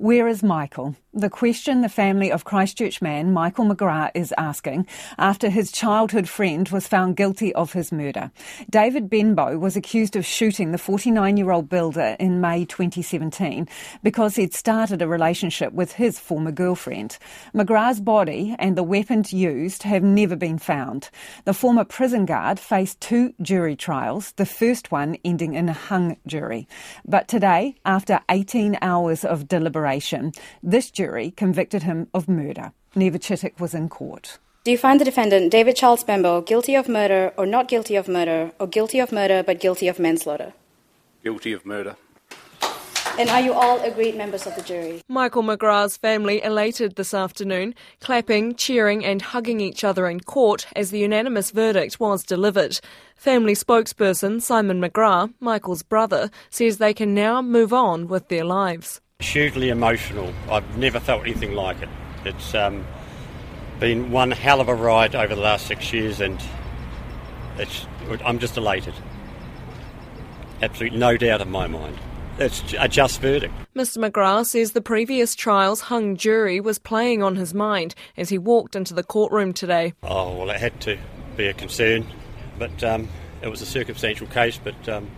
Where is Michael? The question the family of Christchurch man Michael McGrath is asking after his childhood friend was found guilty of his murder. David Benbow was accused of shooting the 49 year old builder in May 2017 because he'd started a relationship with his former girlfriend. McGrath's body and the weapons used have never been found. The former prison guard faced two jury trials, the first one ending in a hung jury. But today, after 18 hours of deliberation, this jury convicted him of murder. Niva Chittock was in court. Do you find the defendant, David Charles Benbow, guilty of murder or not guilty of murder, or guilty of murder but guilty of manslaughter? Guilty of murder. And are you all agreed members of the jury? Michael McGrath's family elated this afternoon, clapping, cheering, and hugging each other in court as the unanimous verdict was delivered. Family spokesperson Simon McGrath, Michael's brother, says they can now move on with their lives hugely emotional. I've never felt anything like it. It's um, been one hell of a ride over the last six years, and I'm just elated. Absolutely no doubt in my mind. It's a just verdict. Mr McGrath says the previous trial's hung jury was playing on his mind as he walked into the courtroom today. Oh, well, it had to be a concern, but um, it was a circumstantial case, but um,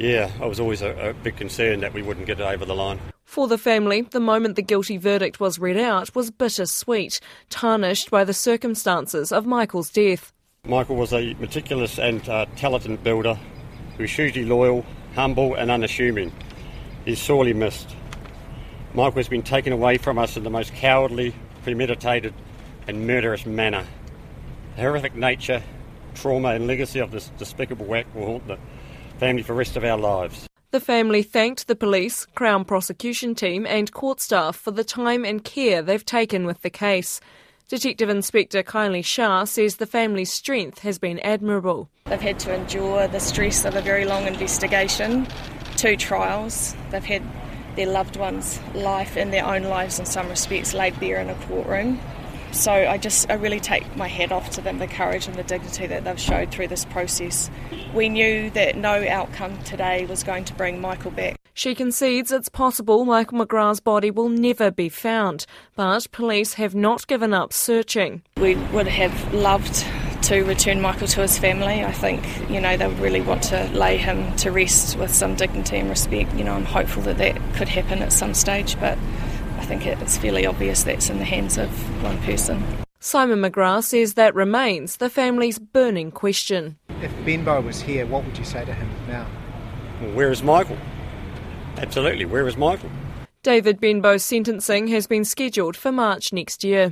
yeah, I was always a, a big concern that we wouldn't get it over the line. For the family, the moment the guilty verdict was read out was bittersweet, tarnished by the circumstances of Michael's death. Michael was a meticulous and uh, talented builder who was hugely loyal, humble, and unassuming. He's sorely missed. Michael has been taken away from us in the most cowardly, premeditated, and murderous manner. The horrific nature, trauma, and legacy of this despicable act will haunt the family for the rest of our lives. The family thanked the police, Crown prosecution team, and court staff for the time and care they've taken with the case. Detective Inspector Kylie Shah says the family's strength has been admirable. They've had to endure the stress of a very long investigation, two trials. They've had their loved ones' life and their own lives, in some respects, laid bare in a courtroom. So I just I really take my hat off to them, the courage and the dignity that they've showed through this process. We knew that no outcome today was going to bring Michael back. She concedes it's possible Michael McGrath's body will never be found, but police have not given up searching. We would have loved to return Michael to his family. I think, you know, they would really want to lay him to rest with some dignity and respect. You know, I'm hopeful that that could happen at some stage, but I think it's fairly obvious that's in the hands of one person. Simon McGrath says that remains the family's burning question. If Benbow was here, what would you say to him now? Well, where is Michael? Absolutely, where is Michael? David Benbow's sentencing has been scheduled for March next year.